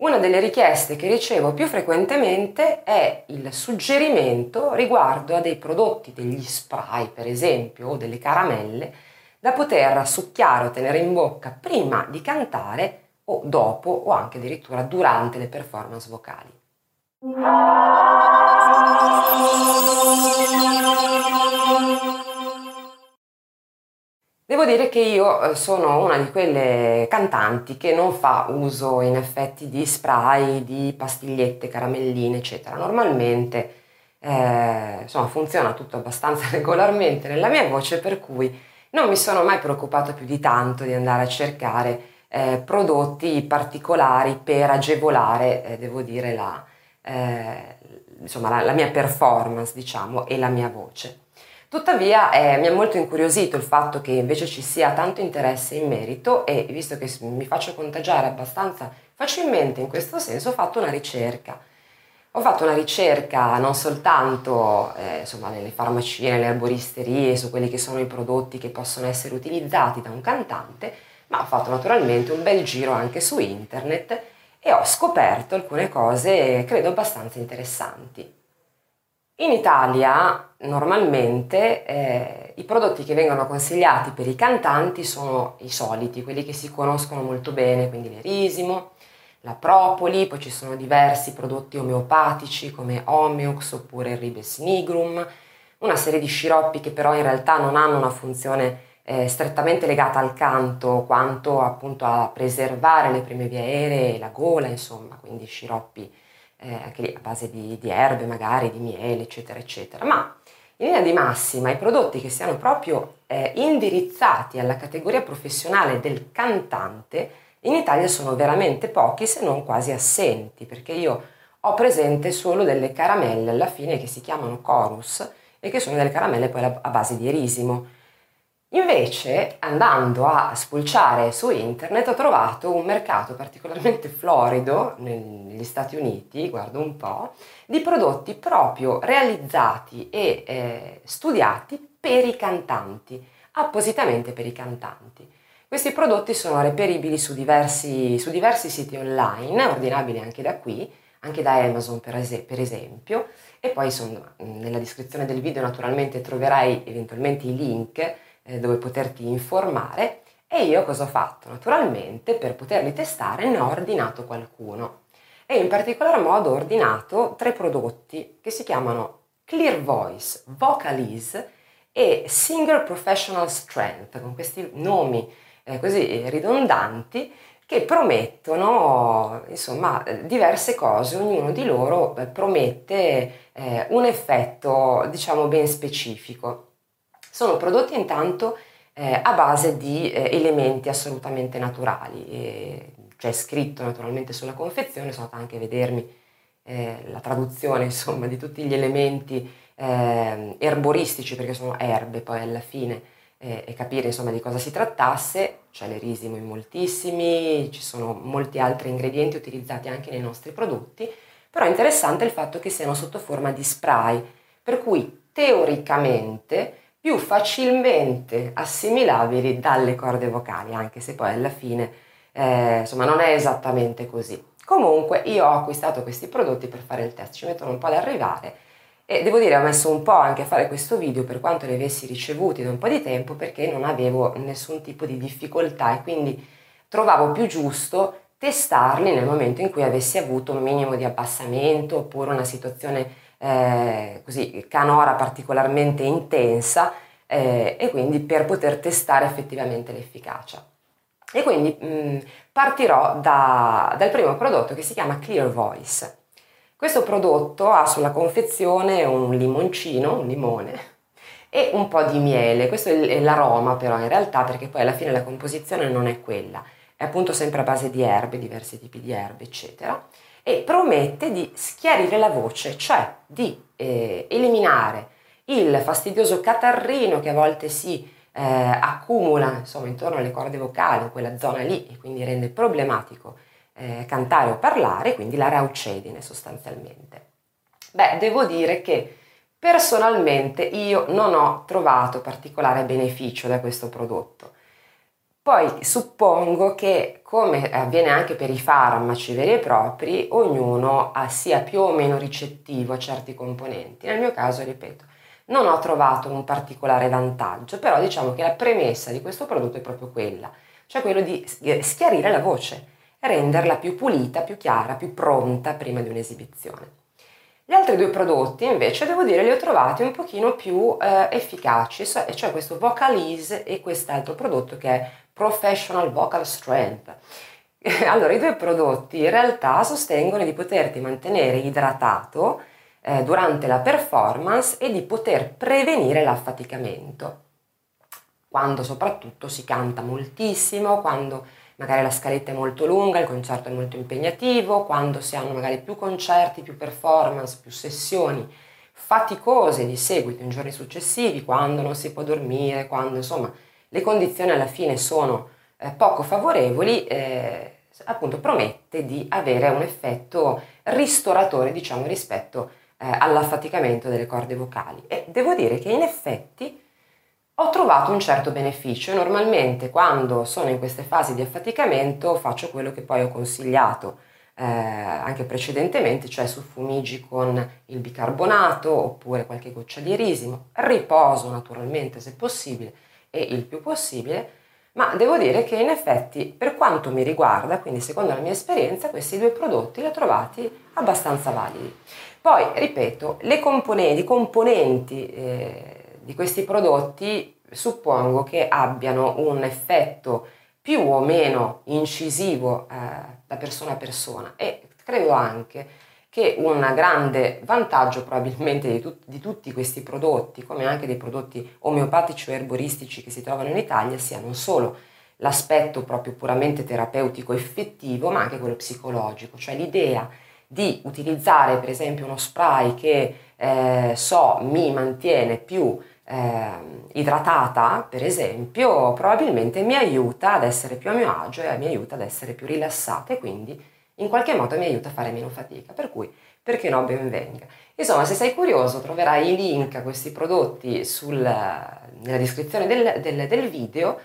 Una delle richieste che ricevo più frequentemente è il suggerimento riguardo a dei prodotti, degli spray per esempio, o delle caramelle, da poter succhiare o tenere in bocca prima di cantare o dopo o anche addirittura durante le performance vocali. Devo dire che io eh, sono una di quelle cantanti che non fa uso in effetti di spray, di pastigliette, caramelline, eccetera. Normalmente eh, insomma, funziona tutto abbastanza regolarmente nella mia voce, per cui non mi sono mai preoccupata più di tanto di andare a cercare eh, prodotti particolari per agevolare, eh, devo dire, la, eh, insomma, la, la, mia performance, diciamo, e la mia voce. Tuttavia eh, mi ha molto incuriosito il fatto che invece ci sia tanto interesse in merito e visto che mi faccio contagiare abbastanza facilmente in questo senso ho fatto una ricerca. Ho fatto una ricerca non soltanto eh, insomma, nelle farmacie, nelle erboristerie, su quelli che sono i prodotti che possono essere utilizzati da un cantante, ma ho fatto naturalmente un bel giro anche su internet e ho scoperto alcune cose credo abbastanza interessanti. In Italia normalmente eh, i prodotti che vengono consigliati per i cantanti sono i soliti, quelli che si conoscono molto bene, quindi l'erisimo, la propoli, poi ci sono diversi prodotti omeopatici come Omeox oppure il Ribes nigrum, una serie di sciroppi che però in realtà non hanno una funzione eh, strettamente legata al canto quanto appunto a preservare le prime vie aeree la gola, insomma, quindi sciroppi eh, anche lì a base di, di, erbe magari, di miele, eccetera, eccetera. Ma in linea di massima i prodotti che siano proprio eh, indirizzati alla categoria professionale del cantante in Italia sono veramente pochi se non quasi assenti, perché io ho presente solo delle caramelle alla fine che si chiamano chorus e che sono delle caramelle poi a base di erisimo Invece, andando a spulciare su internet, ho trovato un mercato particolarmente florido negli Stati Uniti, guardo un po', di prodotti proprio realizzati e eh, studiati per i cantanti, appositamente per i cantanti. Questi prodotti sono reperibili su diversi, su diversi siti online, ordinabili anche da qui, anche da Amazon per, es- per esempio, e poi insomma, nella descrizione del video naturalmente troverai eventualmente i link eh, dove poterti informare e io cosa ho fatto? Naturalmente per poterli testare ne ho ordinato qualcuno e in particolar modo ho ordinato tre prodotti che si chiamano Clear Voice, Vocalize e Singer Professional Strength, con questi nomi eh, così ridondanti che promettono insomma diverse cose, ognuno di loro eh, promette eh, un effetto diciamo ben specifico. Sono prodotti intanto eh, a base di eh, elementi assolutamente naturali, e c'è scritto naturalmente sulla confezione, sono andata anche a vedermi eh, la traduzione insomma di tutti gli elementi ehm, erboristici perché sono erbe poi alla fine eh, e capire insomma di cosa si trattasse, c'è l'erisimo in moltissimi, ci sono molti altri ingredienti utilizzati anche nei nostri prodotti, però è interessante il fatto che siano sotto forma di spray, per cui teoricamente più facilmente assimilabili dalle corde vocali, anche se poi alla fine eh, insomma non è esattamente così. Comunque io ho acquistato questi prodotti per fare il test, ci mettono un po' ad arrivare e devo dire ho messo un po' anche a fare questo video per quanto li avessi ricevuti da un po' di tempo perché non avevo nessun tipo di difficoltà e quindi trovavo più giusto testarli nel momento in cui avessi avuto un minimo di abbassamento oppure una situazione eh, così canora particolarmente intensa eh, e quindi per poter testare effettivamente l'efficacia. E quindi mh, mm, partirò da, dal primo prodotto che si chiama Clear Voice. Questo prodotto ha sulla confezione un limoncino, un limone e un po' di miele. Questo è l'aroma però in realtà perché poi alla fine la composizione non è quella, è appunto sempre a base di erbe, diversi tipi di erbe, eccetera e promette di schiarire la voce, cioè di eh, eliminare il fastidioso catarrino che a volte si eh, accumula insomma, intorno alle corde vocali, in quella zona lì, e quindi rende problematico eh, cantare o parlare, quindi la raucedine sostanzialmente. Beh, devo dire che personalmente io non ho trovato particolare beneficio da questo prodotto Poi suppongo che, come avviene anche per i farmaci veri e propri, ognuno sia più o meno ricettivo a certi componenti. Nel mio caso, ripeto, non ho trovato un particolare vantaggio, però diciamo che la premessa di questo prodotto è proprio quella, cioè quello di schiarire la voce, renderla più pulita, più chiara, più pronta prima di un'esibizione. Gli altri due prodotti invece devo dire li ho trovati un pochino più eh, efficaci, cioè questo Vocalize e quest'altro prodotto che è Professional Vocal Strength. Allora, i due prodotti in realtà sostengono di poterti mantenere idratato eh, durante la performance e di poter prevenire l'affaticamento. Quando soprattutto si canta moltissimo, quando magari la scaletta è molto lunga, il concerto è molto impegnativo, quando si hanno magari più concerti, più performance, più sessioni faticose di seguito in giorni successivi, quando non si può dormire, quando insomma le condizioni alla fine sono eh, poco favorevoli, eh, appunto promette di avere un effetto ristoratore, diciamo, rispetto eh, all'affaticamento delle corde vocali. E devo dire che in effetti ho trovato un certo beneficio. Normalmente quando sono in queste fasi di affaticamento faccio quello che poi ho consigliato eh, anche precedentemente, cioè suffumigi con il bicarbonato oppure qualche goccia di erisimo, riposo naturalmente se possibile e il più possibile, ma devo dire che in effetti per quanto mi riguarda, quindi secondo la mia esperienza, questi due prodotti li ho trovati abbastanza validi. Poi, ripeto, le componenti, i componenti eh, di questi prodotti suppongo che abbiano un effetto più o meno incisivo eh, da persona a persona. E credo anche che un grande vantaggio probabilmente di, tut- di, tutti questi prodotti, come anche dei prodotti omeopatici o erboristici che si trovano in Italia, sia non solo l'aspetto proprio puramente terapeutico effettivo, ma anche quello psicologico, cioè l'idea di utilizzare per esempio uno spray che eh, so mi mantiene più eh, idratata, per esempio, probabilmente mi aiuta ad essere più a mio agio e mi aiuta ad essere più rilassata e quindi in qualche modo mi aiuta a fare meno fatica. Per cui, perché no, ben. Insomma, se sei curioso, troverai i link a questi prodotti sul, nella descrizione del, del, del video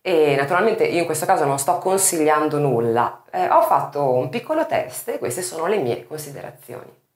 e naturalmente io in questo caso non sto consigliando nulla, eh, ho fatto un piccolo test e queste sono le mie considerazioni.